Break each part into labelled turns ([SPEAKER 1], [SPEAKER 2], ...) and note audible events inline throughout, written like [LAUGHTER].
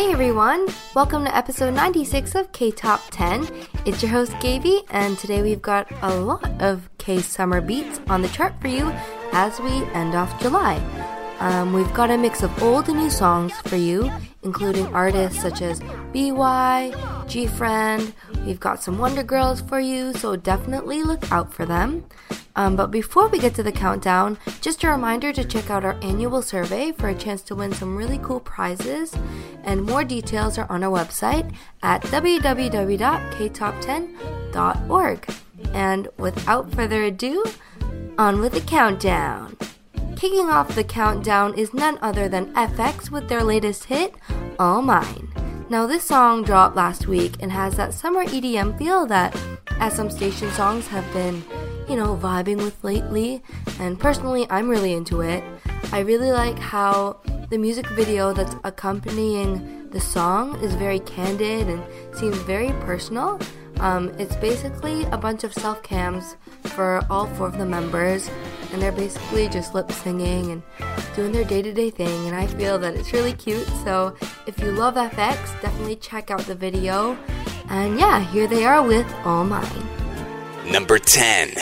[SPEAKER 1] Hey everyone, welcome to episode 96 of K Top 10. It's your host Gaby, and today we've got a lot of K summer beats on the chart for you as we end off July. Um, we've got a mix of old and new songs for you, including artists such as BewhY, G Friend. We've got some Wonder Girls for you, so definitely look out for them. Um, but before we get to the countdown, just a reminder to check out our annual survey for a chance to win some really cool prizes. And more details are on our website at www.ktop10.org. And without further ado, on with the countdown. Kicking off the countdown is none other than f(x) with their latest hit, All Mine. Now, this song dropped last week and has that summer EDM feel that SM Station songs have been you know, vibing with lately. And personally, I'm really into it. I really like how the music video that's accompanying the song is very candid and seems very personal. Um, it's basically a bunch of self cams for all four of the members, and they're basically just lip singing and doing their day to day thing. And I feel that it's really cute. So if you love f(x), definitely check out the video. And yeah, here they are with All Mine.
[SPEAKER 2] Number 10.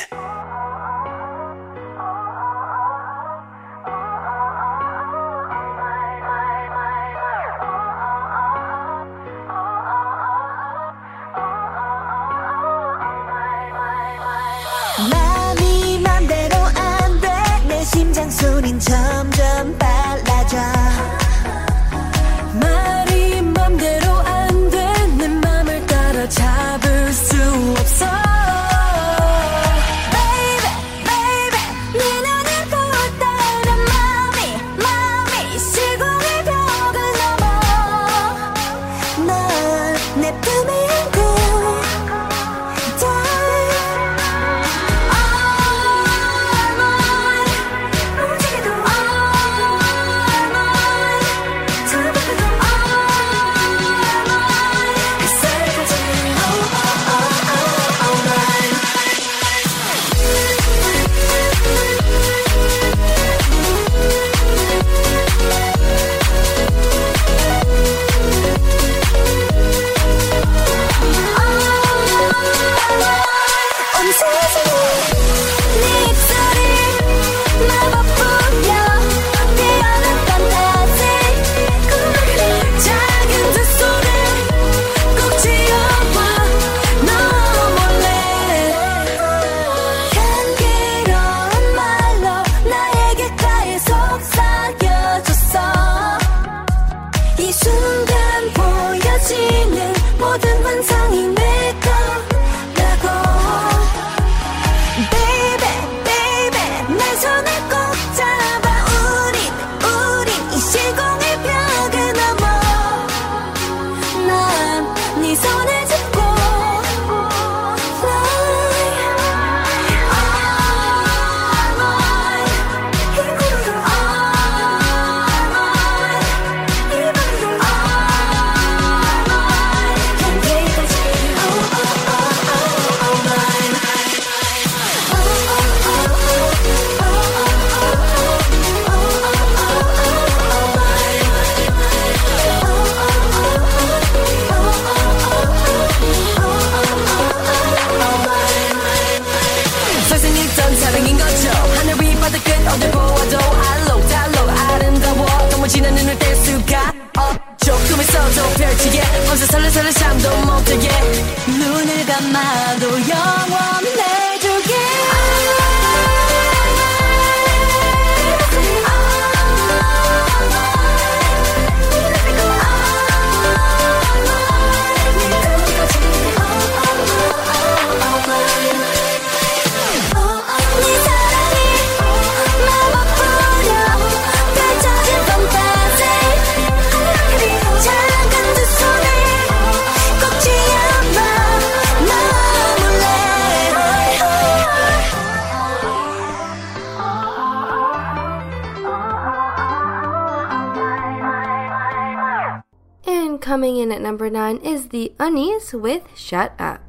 [SPEAKER 1] Coming in at number 9 is the Unnies with Shut Up.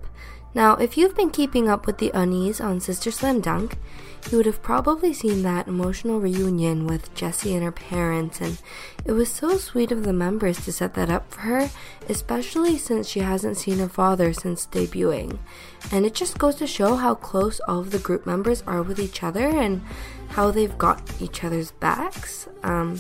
[SPEAKER 1] Now, if you've been keeping up with the Unnies on Sister Slam Dunk, you would have probably seen that emotional reunion with Jessi and her parents, and it was so sweet of the members to set that up for her, especially since she hasn't seen her father since debuting. And it just goes to show how close all of the group members are with each other and how they've got each other's backs. Um,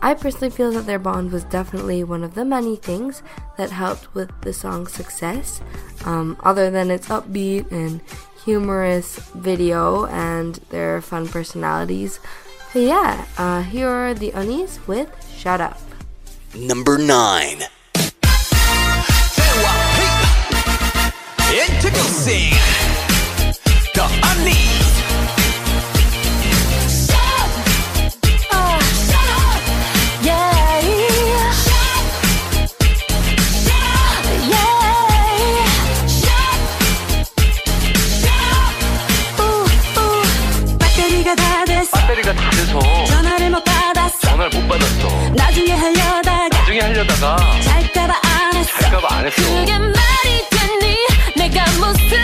[SPEAKER 1] I personally feel that their bond was definitely one of the many things that helped with the song's success, um, other than its upbeat and humorous video and their fun personalities. But yeah, uh, here are the Unnies with Shut Up.
[SPEAKER 2] Number 9. Introducing the Unnies.
[SPEAKER 3] 배터리가 다 돼서
[SPEAKER 4] 전화를 못 받았어.
[SPEAKER 3] 전화를 못 받았어.
[SPEAKER 4] 나중에 하려다가
[SPEAKER 3] 나중에 하려다가
[SPEAKER 4] 잘까봐 안 했어.
[SPEAKER 3] 잘까봐 안 했어.
[SPEAKER 4] 그게 말이 되니? 내가 무슨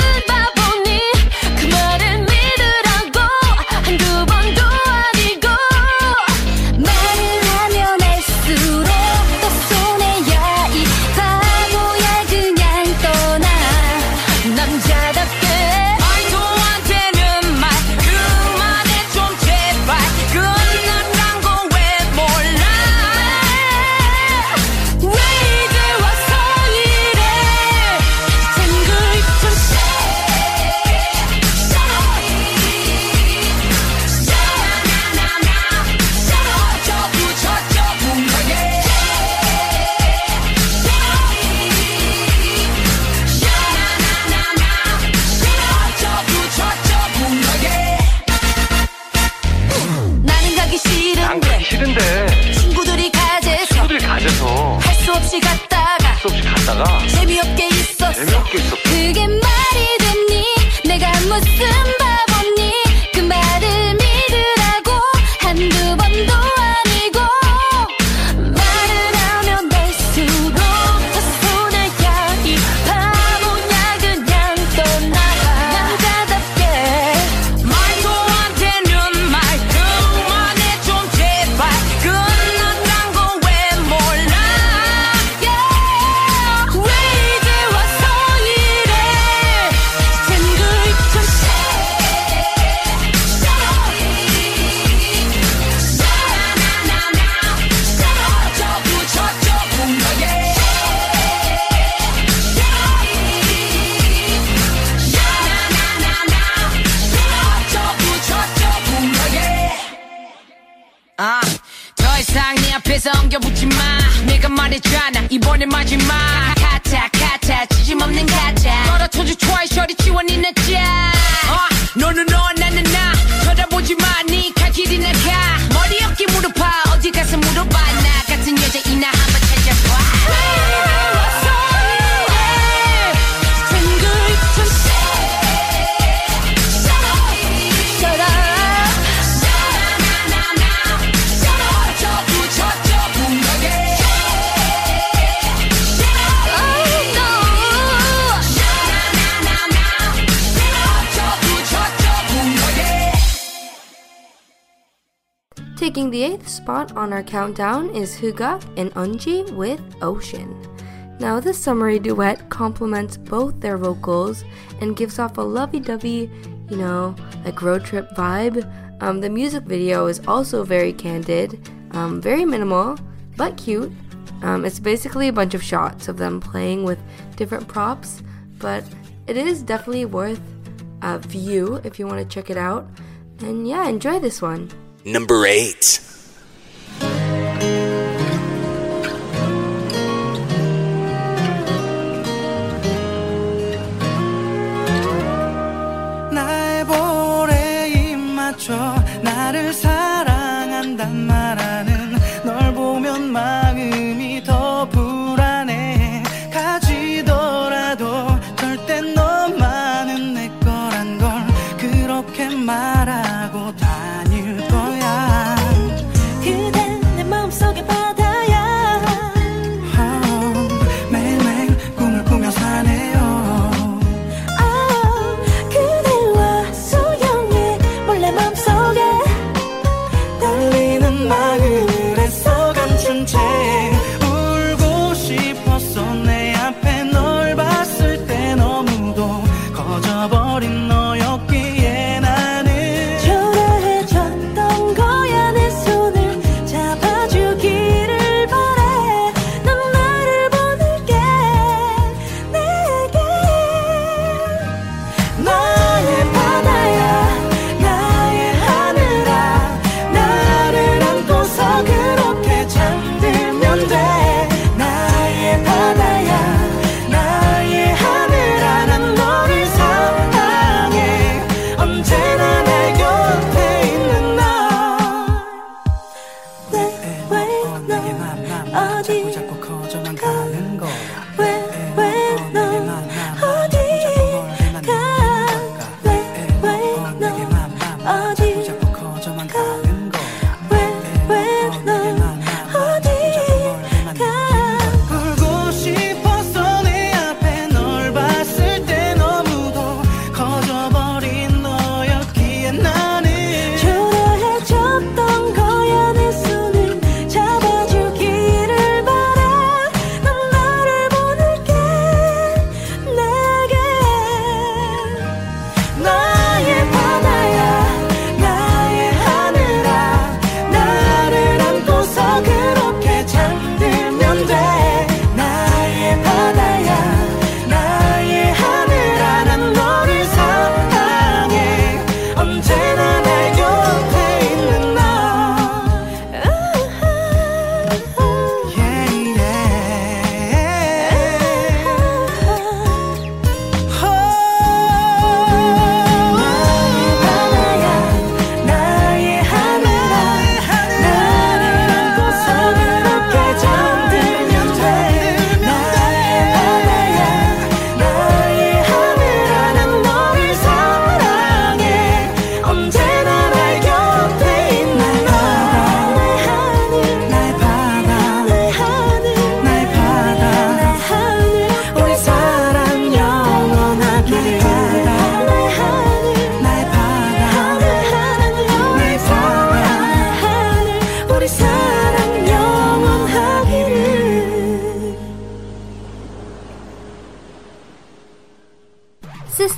[SPEAKER 5] 엉겨붙지 마. 내가 말했잖아, 이번엔 마지막. 가짜, 가짜, 지짐 없는 가짜. 떨어져줄 트와이 셔리 지원이 냈자.
[SPEAKER 1] Taking the eighth spot on our countdown is Huga and Unji with Ocean. Now, this summary duet complements both their vocals and gives off a lovey dovey, you know, like road trip vibe. Um, the music video is also very candid, um, very minimal, but cute. Um, it's basically a bunch of shots of them playing with different props, but it is definitely worth a view if you want to check it out. And yeah, enjoy this one.
[SPEAKER 2] Number 8.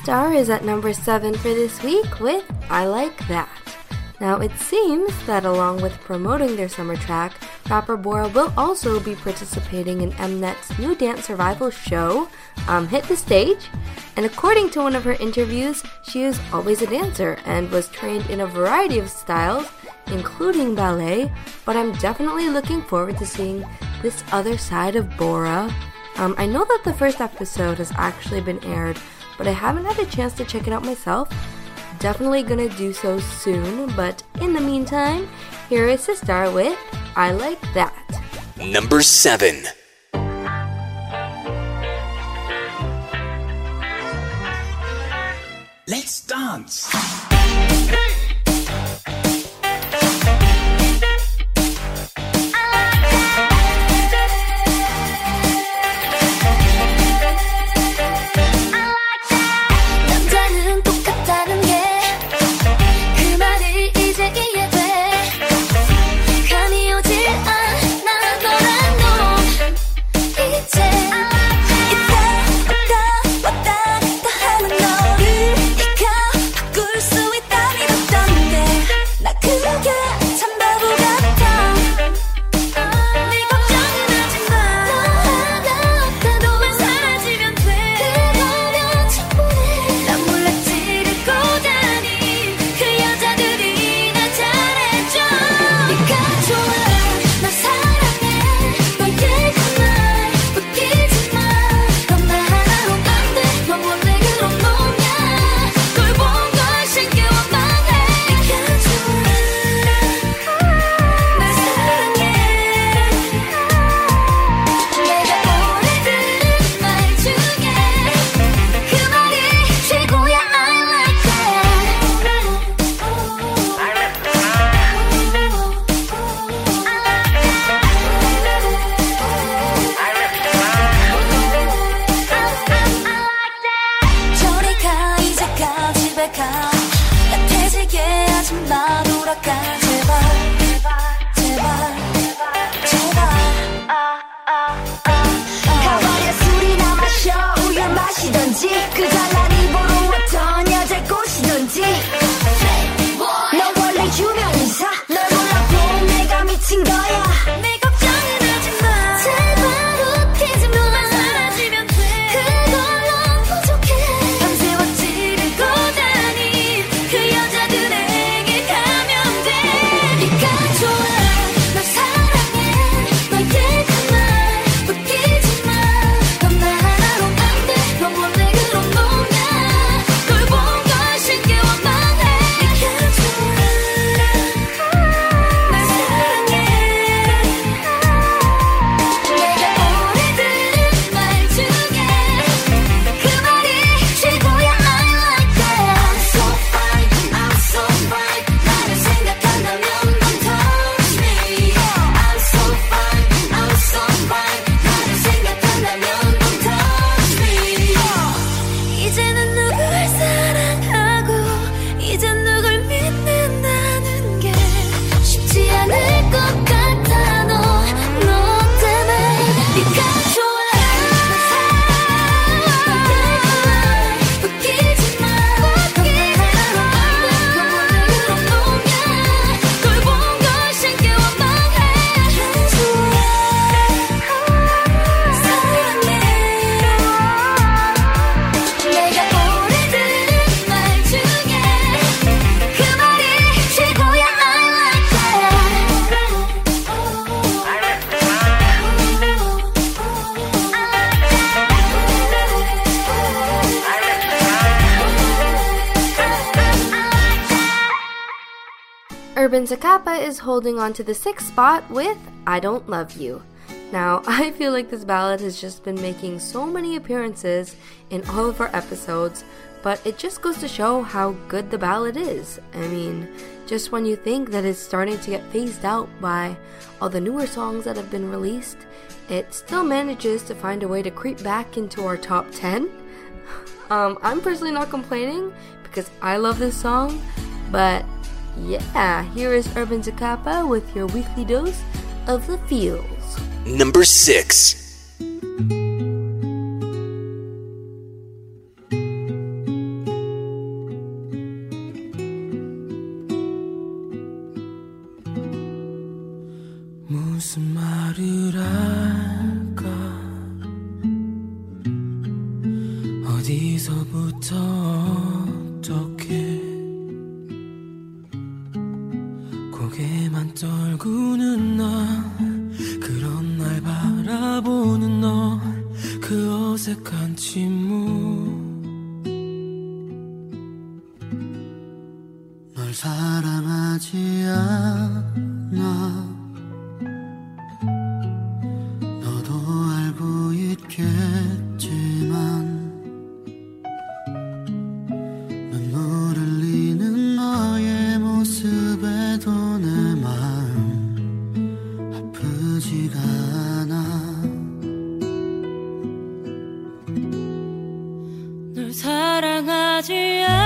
[SPEAKER 1] Star is at number 7 for this week with I Like That. Now, it seems that along with promoting their summer track, rapper Bora will also be participating in Mnet's new dance survival show, um, Hit the Stage. And according to one of her interviews, she is always a dancer and was trained in a variety of styles, including ballet. But I'm definitely looking forward to seeing this other side of Bora. Um, I know that the first episode has actually been aired but I haven't had a chance to check it out myself. Definitely gonna do so soon, but in the meantime, here is SISTAR with I Like That.
[SPEAKER 6] Number 7
[SPEAKER 4] Let's dance!
[SPEAKER 1] is holding on to the sixth spot with I Don't Love You. Now, [LAUGHS] I feel like this ballad has just been making so many appearances in all of our episodes, but it just goes to show how good the ballad is. I mean, just when you think that it's starting to get phased out by all the newer songs that have been released, it still manages to find a way to creep back into our top 10. [LAUGHS] Um, I'm personally not complaining because I love this song, but yeah, here is Urban Zacapa with your weekly dose of the feels.
[SPEAKER 6] Number
[SPEAKER 7] six. 널 사랑하지 않아.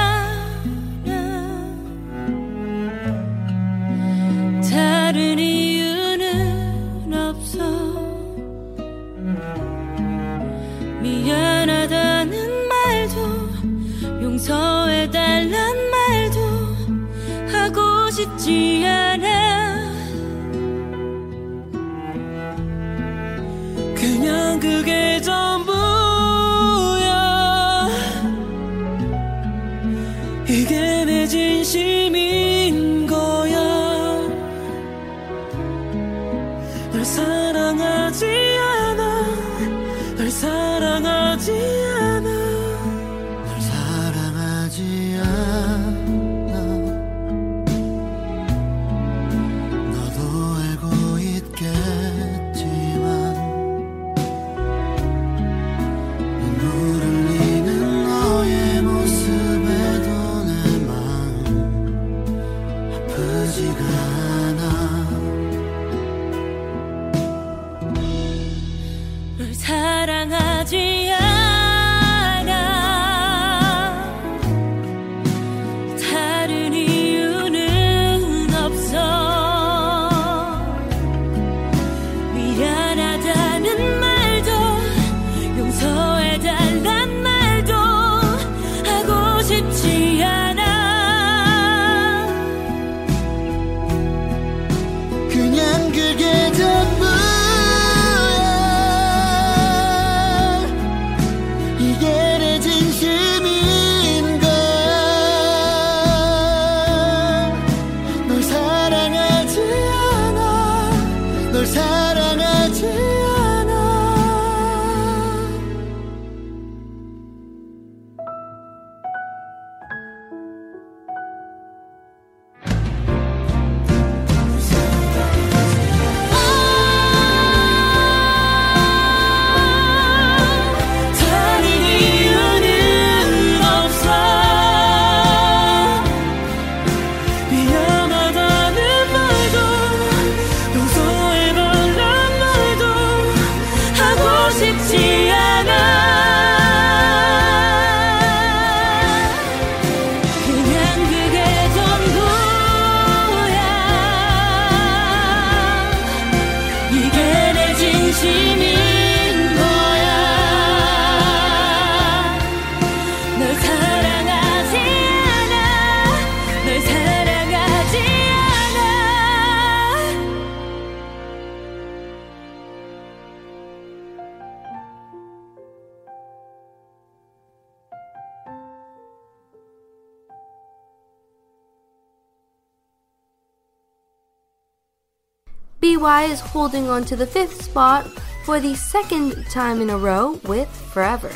[SPEAKER 1] BewhY is holding on to the fifth spot for the second time in a row with Forever.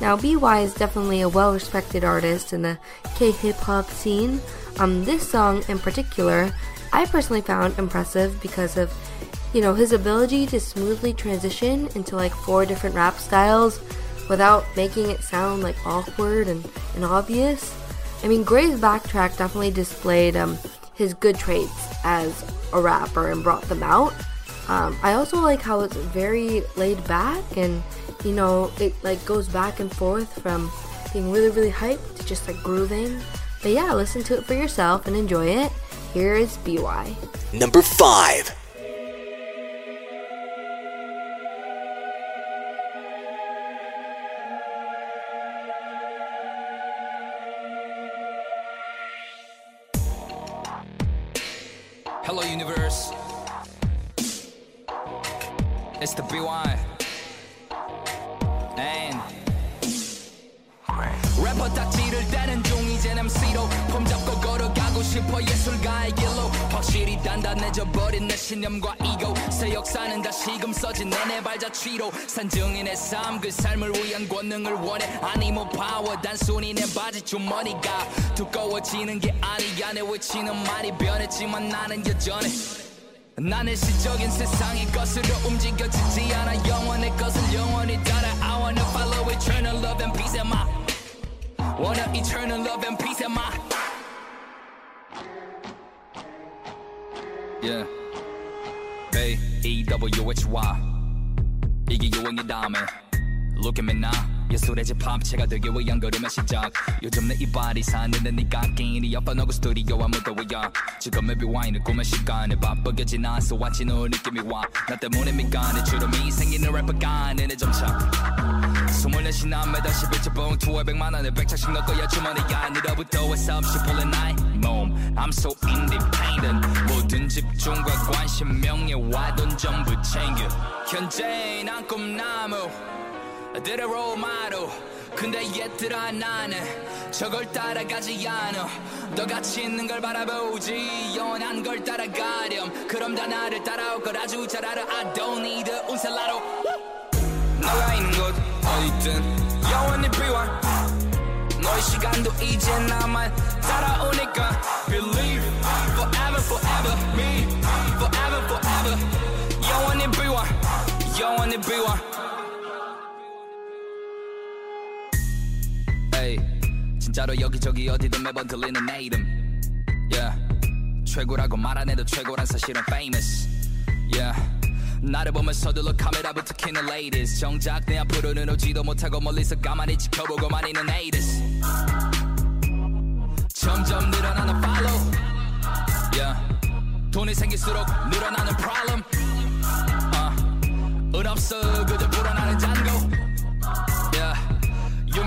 [SPEAKER 1] Now, BewhY is definitely a well respected artist in the K hip hop scene. Um, this song in particular, I personally found impressive because of, you know, his ability to smoothly transition into like four different rap styles without making it sound like awkward and, and obvious. I mean, Gray's backtrack definitely displayed um, his good traits as a rapper and brought them out. Um, I also like how it's very laid back and you know it like goes back and forth from being really really hyped to just like grooving. But yeah, listen to it for yourself and enjoy it. Here is BewhY.
[SPEAKER 2] Number 5.
[SPEAKER 8] The BY. And 래퍼 딱지를 떼는 중 이젠 MC로 폼 잡고 걸어가고 싶어 예술가의 길로 확실히 단단해져버린 내 신념과 이고 새 역사는 다시금 써진 내내 발자취로 산증인의 삶 그 삶을 위한 권능을 원해 아니 뭐 파워 단순히 내 바지 주머니가 두꺼워지는 게 아니야 내 외치는 말이 변했지만 나는 여전해 난 일시적인 세상의 것으로 움직여지지 않아 영원의 것을 영원히 따라 I wanna follow eternal love and peace am I Wanna eternal love and peace am I Yeah A E W H Y 이게 유행의 다음에 Look at me now 예술의 집합체가 되기 위한 걸음의 시작. 요즘 내 이발이 사는데 네가 끼니 옆방하고 스튜디오와 무더위야 지금의 비와인을 꿈의 시간에 바쁘게 지나서 와치는 느낌이 와나 때문에 미간에 주름이 생기는 래퍼가 아니네 점차. 스물넷이 남매 다시 빛을 본 투어 백만 원에 백차씩 넣을 거야 주머니에 아니라부터 회사 없이 풀린 나의 몸. I'm so independent. 모든 집중과 관심 명예와 돈 전부 챙겨. 현재 난 꿈나무 들의 롤마루. 근데 얘들아 나는 저걸 따라가지 않아. 너같이 있는 걸 바라보지. 영원한 걸 따라가렴. 그럼 다 나를 따라올 걸 아주 잘 알아. I don't need a 운살라로 너가 있는 곳 어디든 영원히 비워 너의 시간도 이제 나만 따라오니까. Believe forever forever. Me forever forever. 영원히 비워 영원히 비워 진짜로 여기저기 어디든 매번 들리는 내 이름 yeah. 최고라고 말 안 해도 최고란 사실은 famous yeah. 나를 보면 서둘러 카메라부터 켜는 ladies 정작 내 앞으로는 오지도 못하고 멀리서 가만히 지켜보고만 있는 haters 점점 늘어나는 follow yeah. 돈이 생길수록 늘어나는 problem uh. 은 없어 그저 불어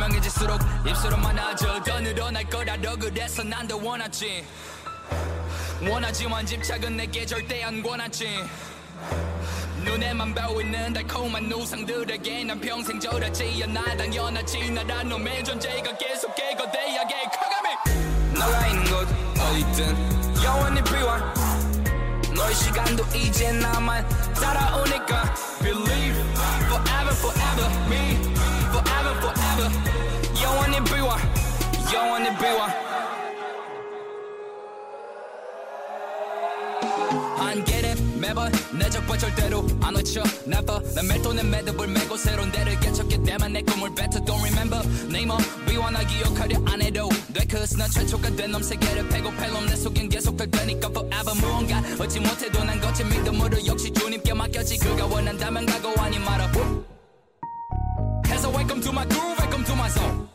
[SPEAKER 8] 유명해질수록 입술은 많아져 더 늘어날 거라도 그래서 난 더 원하지. 원하지만 집착은 내게 절대 안 권하지. 눈에만 보이는 달콤한 우상들에게 난 평생 절하지 않아. 당연하지 나란 놈의 존재가 계속 깨거대하게 커가미 너가 있는 곳 어디든 영원히 비워 너의 시간도 이제 나만 따라오니까. Believe forever forever me 영원히 비워 영원히 비워 한계는 매번 내 적과 절대로 안 외쳐. Never. 난 멜톤의 매듭을 메고 새로운 데를 개척기 때문에 내 꿈을 better don't remember. 네이머 비워나 기억하려 안 해도 돼. Cause 난 최초가 된놈 세계를 패고 팰놈 내 속엔 계속될 테니까 forever. 무언가 얻지 못해도 난 거친 믿음으로 역시 주님께 맡겼지. 그가 원한다면 가고 아니 말아. 해서 welcome to my groove welcome to my zone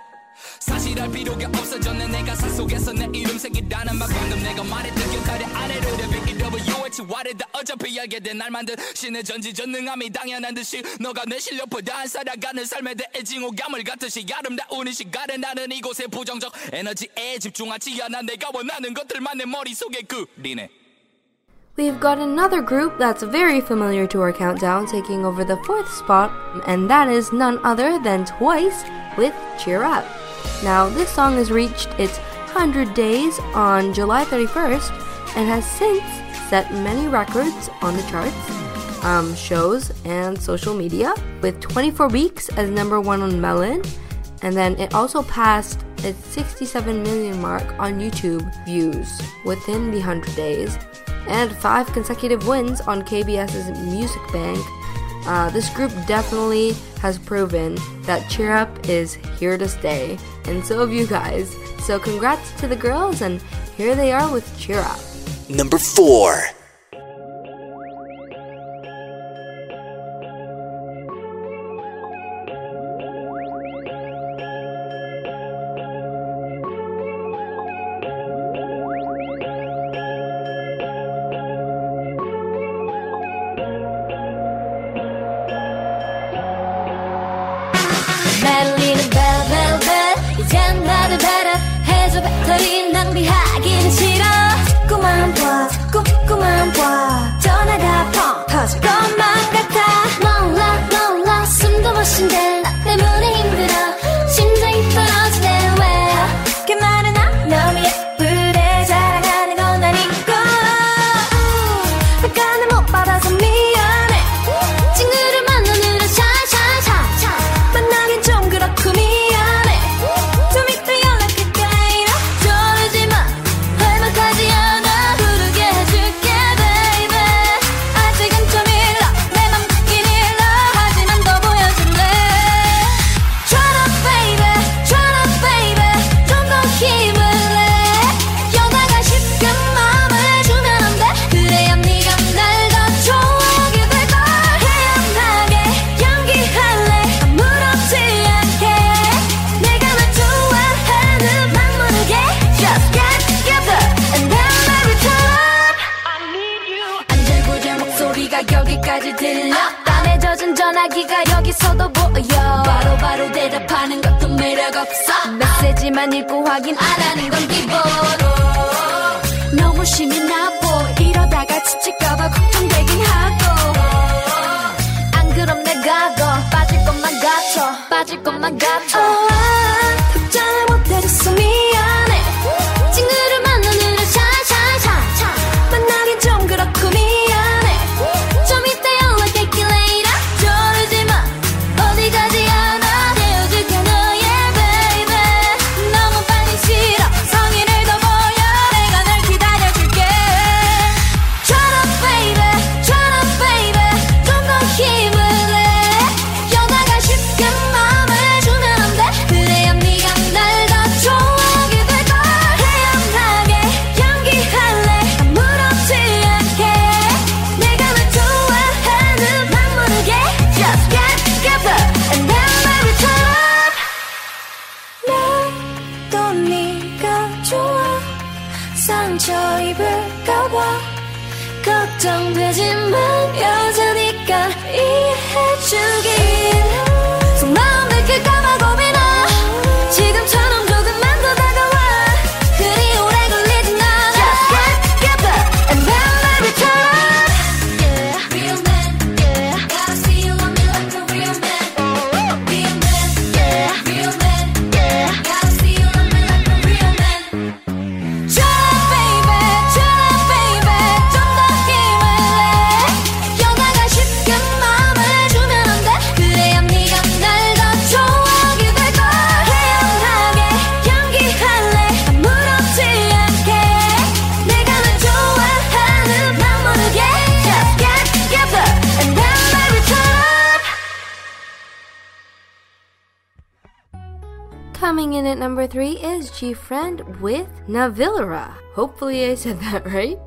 [SPEAKER 8] 사실 알 필요가 없어졌네 내 가사 속에서 내 이름 새기라는 말 방금 내가 말했던 역할의 아래를 BWH 와르다 어차피 알게 된 날 만든 신의 전지전능함이 당연한 듯이 너가 내 실력보다 안 살아가는 삶에 대해 징후감을 갖듯이 아름다운 이 시간에 나는 이곳에 부정적 에너지에 집중하지 않아 내가 원하는 것들만 내 머릿속에 그리네
[SPEAKER 1] We've got another group that's very familiar to our countdown taking over the fourth spot, and that is none other than Twice with Cheer Up. Now, this song has reached its 100 days on July 31st and has since set many records on the charts, um, shows, and social media, with 24 weeks as number one on Melon. And then it also passed its 67 million mark on YouTube views within the 100 days, and five consecutive wins on KBS's Music Bank uh, this group definitely has proven that Cheer Up is here to stay, and so have you guys. So, congrats to the girls, and here they are with Cheer Up.
[SPEAKER 2] Number
[SPEAKER 4] four. I.
[SPEAKER 1] Coming in at number three is GFriend with Navillera. Hopefully, I said [LAUGHS] that right.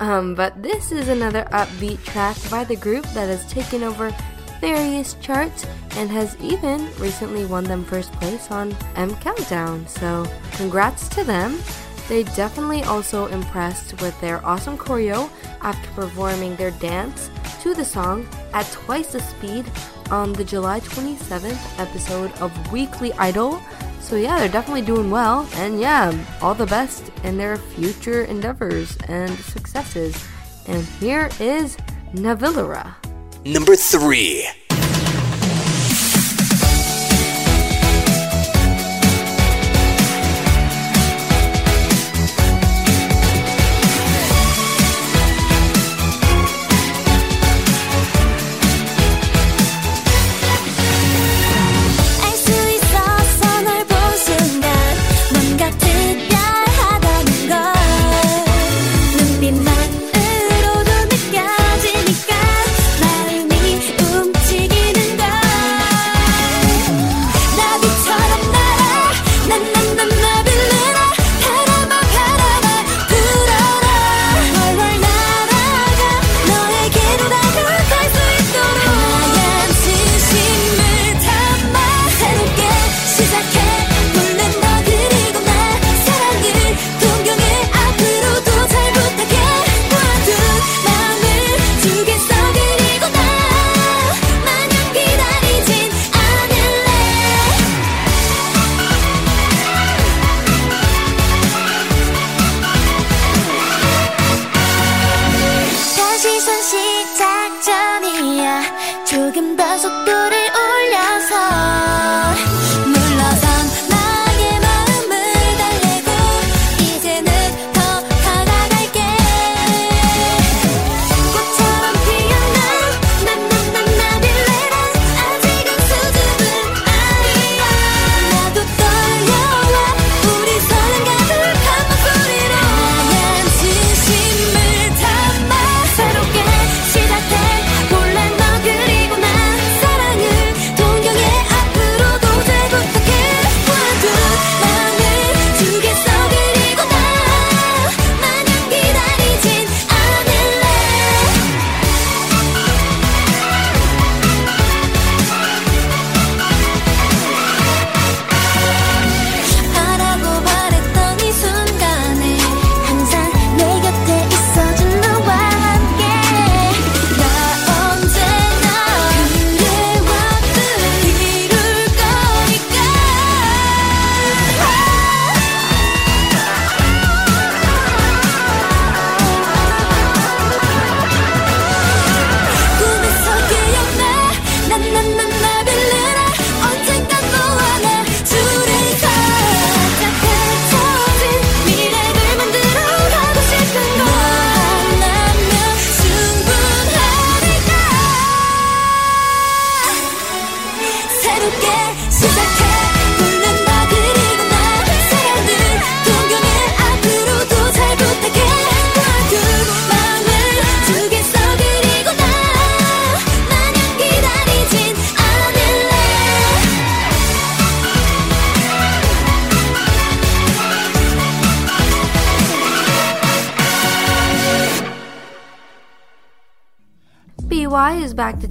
[SPEAKER 1] Um, but this is another upbeat track by the group that has taken over various charts and has even recently won them first place on M Countdown. So, congrats to them. They definitely also impressed with their awesome choreo after performing their dance to the song at twice the speed on the July 27th episode of Weekly Idol so yeah, they're definitely doing well, and yeah, all the best in their future endeavors and successes. And here is Navillera.
[SPEAKER 2] Number
[SPEAKER 4] three.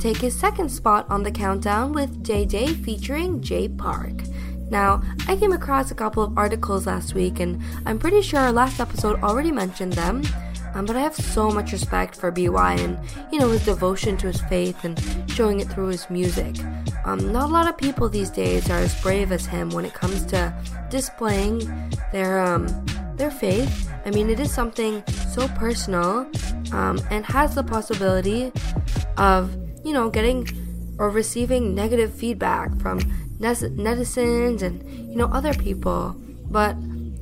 [SPEAKER 4] Take his second spot on the countdown with Day Day featuring Jay Park. Now, I came across a couple of articles last week, and I'm pretty sure our last episode already mentioned them. Um, but I have so much respect for BewhY and, you know, his devotion to his faith and showing it through his music. Um, not a lot of people these days are as brave as him when it comes to displaying their um, their faith. I mean, it is something so personal um, and has the possibility of, you know, getting or receiving negative feedback from netizens and, you know, other people. But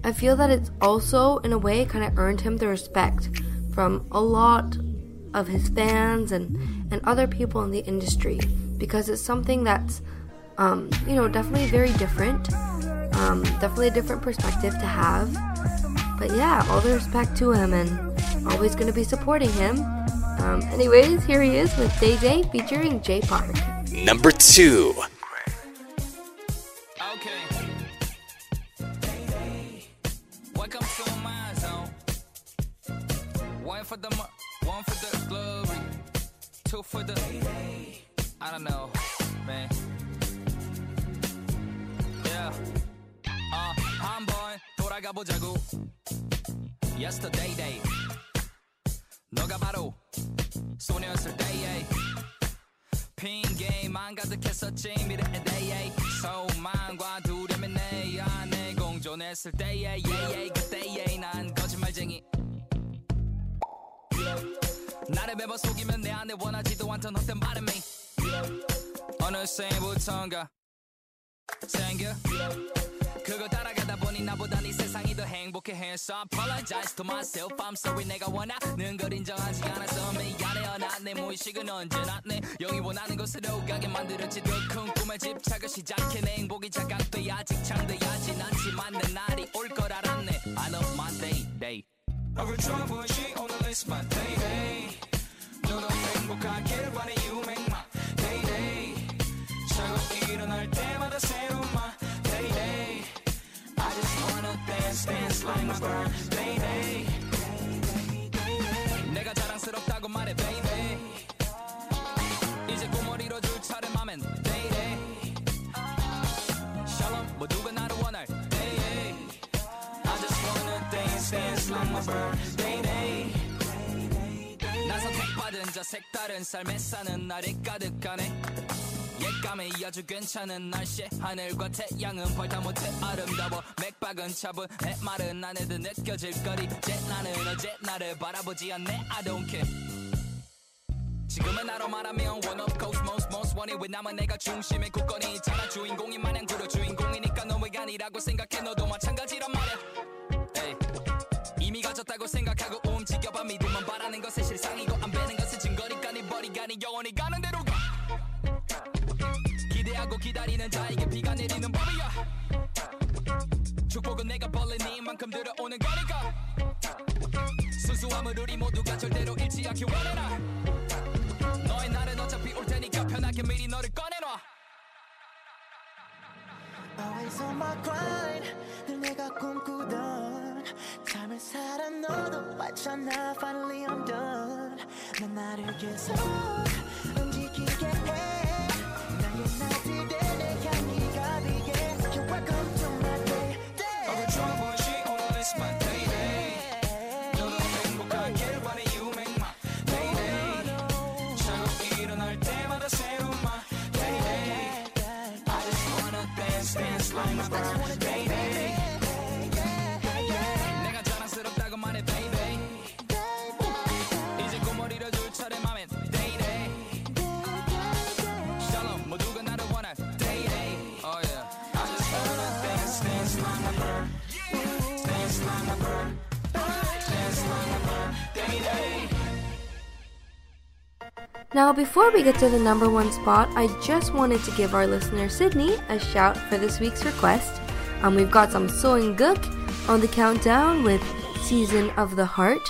[SPEAKER 4] I feel that it's also, in a way, kind of earned him the respect from a lot of his fans and, and other people in the industry because it's something that's, um, you know, definitely very different. Um, definitely a different perspective to have. But yeah, all the respect to him and always going to be supporting him. Um, anyways, here he is with Day Day featuring Jay Park.
[SPEAKER 6] Number
[SPEAKER 8] two. For the one for the glory, two for the I don't know, man. Yeah, uh, 한번 Yesterday day, 너가 바로 소녀였을 때에 핑계만 가득했었지 미래에 대해 소망과 두려움이 내 안에 공존했을 yeah, 그때에 난 거짓말쟁이. 나를 매번 속이면 내 안에 원하지도 않던 헛된 바람이. 어느새부턴가 생겨 그거 따라가다 보니 나보다 네 세상이 더 행복해했어 Apologize to myself I'm sorry 내가 원하는 걸 인정하지 않았어. 미안해요 나내 무의식은 언제나 내 영이 원하는 곳으로 가게 만들었지. 더큰 꿈에 집착을 시작해. 내 행복이 자각돼야 아직 창돼야지 않지만 내 날이 올 걸 알았네. I know my day day. 얼굴 좋아 보이지 오늘 is my day my birthday day 난 선택받은 저 색다른 삶에 사는 날이 가득하네. 옛감에 아주 괜찮은 날씨. 하늘과 태양은 벌타 못해 아름다워. 맥박은 차분해 말은 안 해도 느껴질 거리. 제 나는 어제 나를 바라보지 않네 I don't care. 지금은 나로 말하면 one of cosmos most wanted. 왜 나만 내가 중심에 굳건히? 있잖아 주인공인 마냥 그려 주인공이니까 너무가 아니라고 생각해. 너도 마찬가지란 말이야 가졌다고 생각하고 움직여봐. 믿으면 바라는 것은 실상이고 안 되는 것은 증거니까 네 머리가 네 영혼이 가는 대로 가. 기대하고 기다리는 자에게 비가 내리는 법이야. 축복은 내가 벌린 이만큼 들어오는 거니까. 순수함을 우리 모두가 절대로 잃지 않기 원해라. 너의 날은 어차피 올 테니까 편하게 미리 너를 꺼내놔.
[SPEAKER 9] Always on my grind. 늘 내가 꿈꾸던 삶을 살아 너도 왔잖아 Finally I'm done 난 나를 계속 움직이게 해 나의 날들에 내 향기가 비게 You're welcome to my day
[SPEAKER 8] 어느 좋아 보이지 오늘 is my day day 너도 행복하길 바래 you make my day day 자고 일어날 때마다 새로운 my day day I just wanna dance dance like my birthday day
[SPEAKER 1] Now, before we get to the number one spot, I just wanted to give our listener Sydney a shout for this week's request. Um, we've got some Seo In Guk on the countdown with Season of the Heart.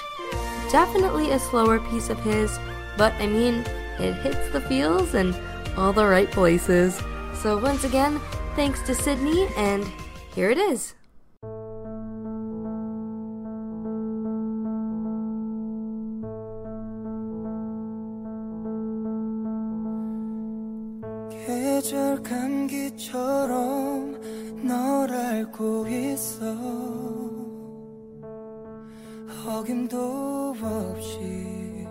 [SPEAKER 1] Definitely a slower piece of his, but I mean, it hits the feels and all the right places. So, once again, thanks to Sydney, and here it is.
[SPEAKER 9] 계절 감기처럼 널 알고 있어. 어김도 없이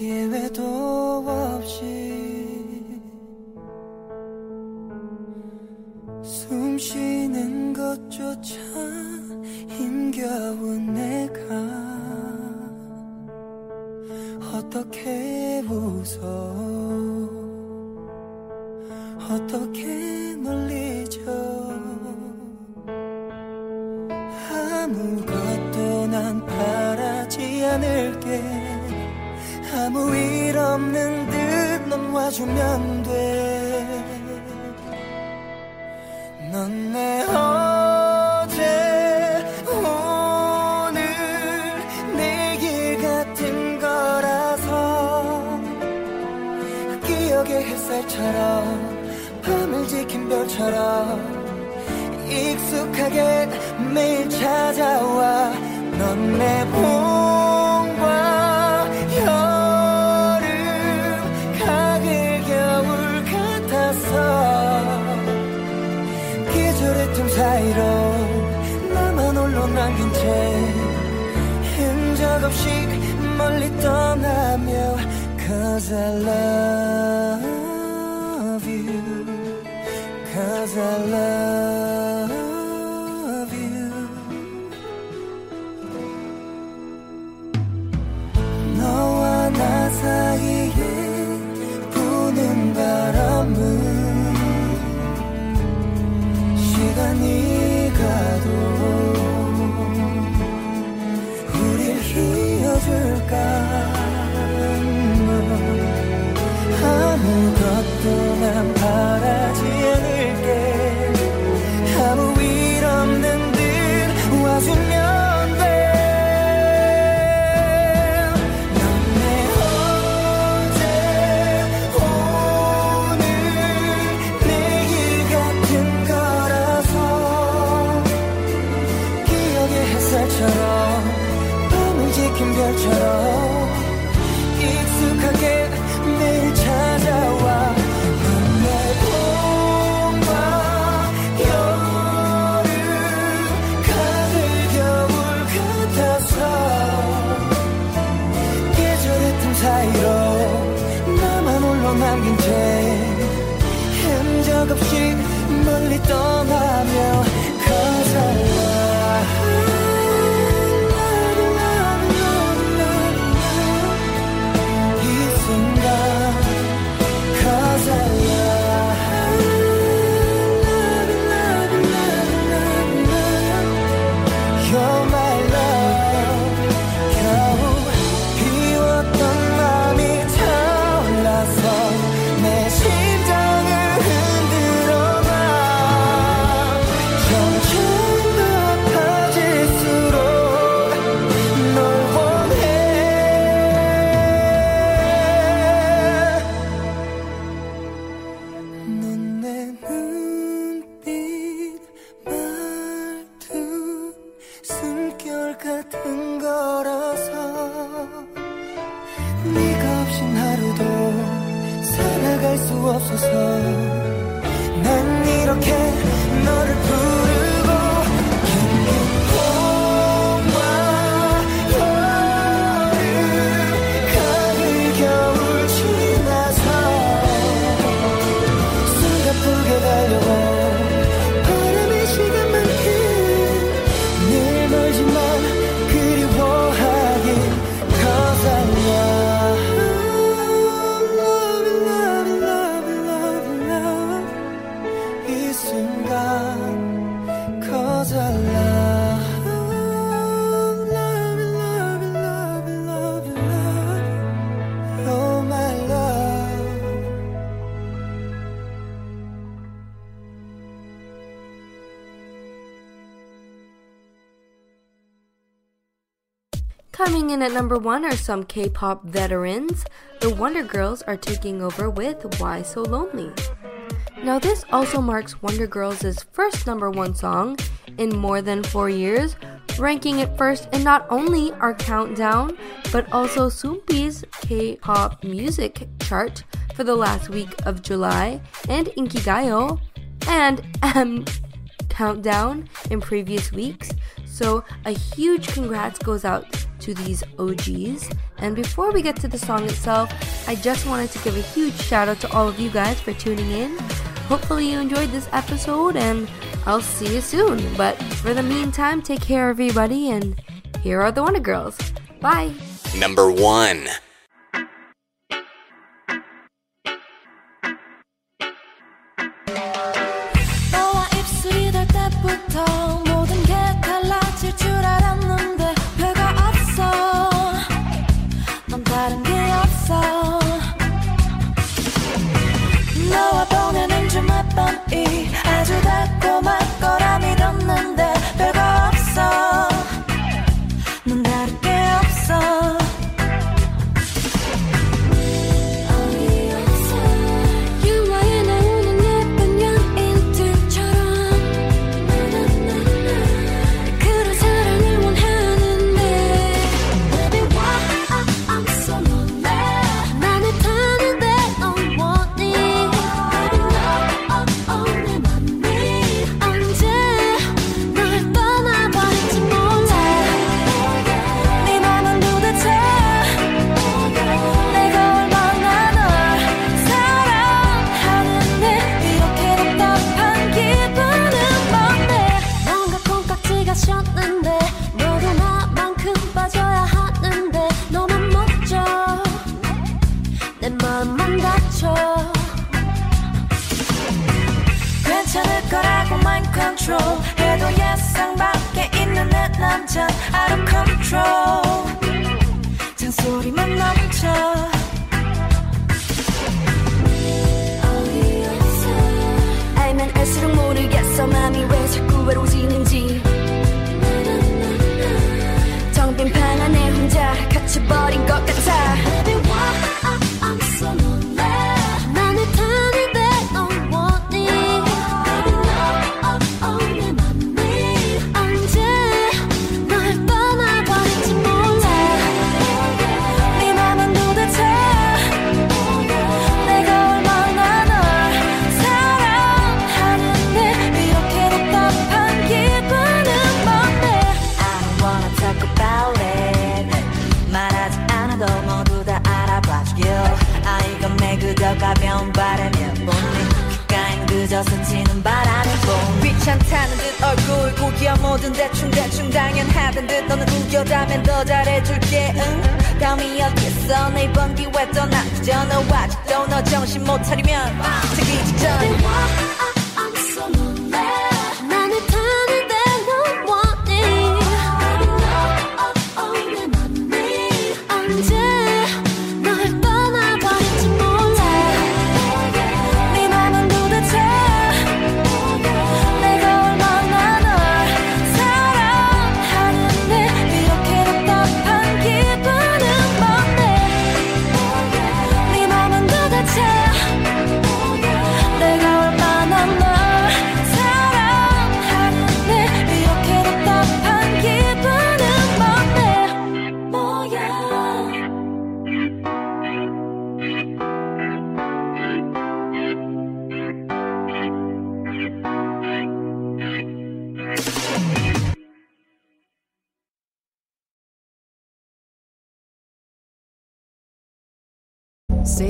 [SPEAKER 9] 예외도 없이
[SPEAKER 1] in at number one are some K pop veterans. The Wonder Girls are taking over with Why So Lonely. Now, this also marks Wonder Girls' first number one song in more than four years, ranking it first in not only our countdown, but also Soompi's K pop music chart for the last week of July, and Inkigayo, and M Countdown in previous weeks. So, a huge congrats goes out to these OGs. And before we get to the song itself, I just wanted to give a huge shout out to all of you guys for tuning in. Hopefully, you enjoyed this episode, and I'll see you soon. But for the meantime, take care, everybody, and here are the Wonder Girls. Bye.
[SPEAKER 2] Number
[SPEAKER 4] one. 미역했어. 네번 기회 떠나. 그저 너 아직도 너 정신 못 차리면. 특이 직전.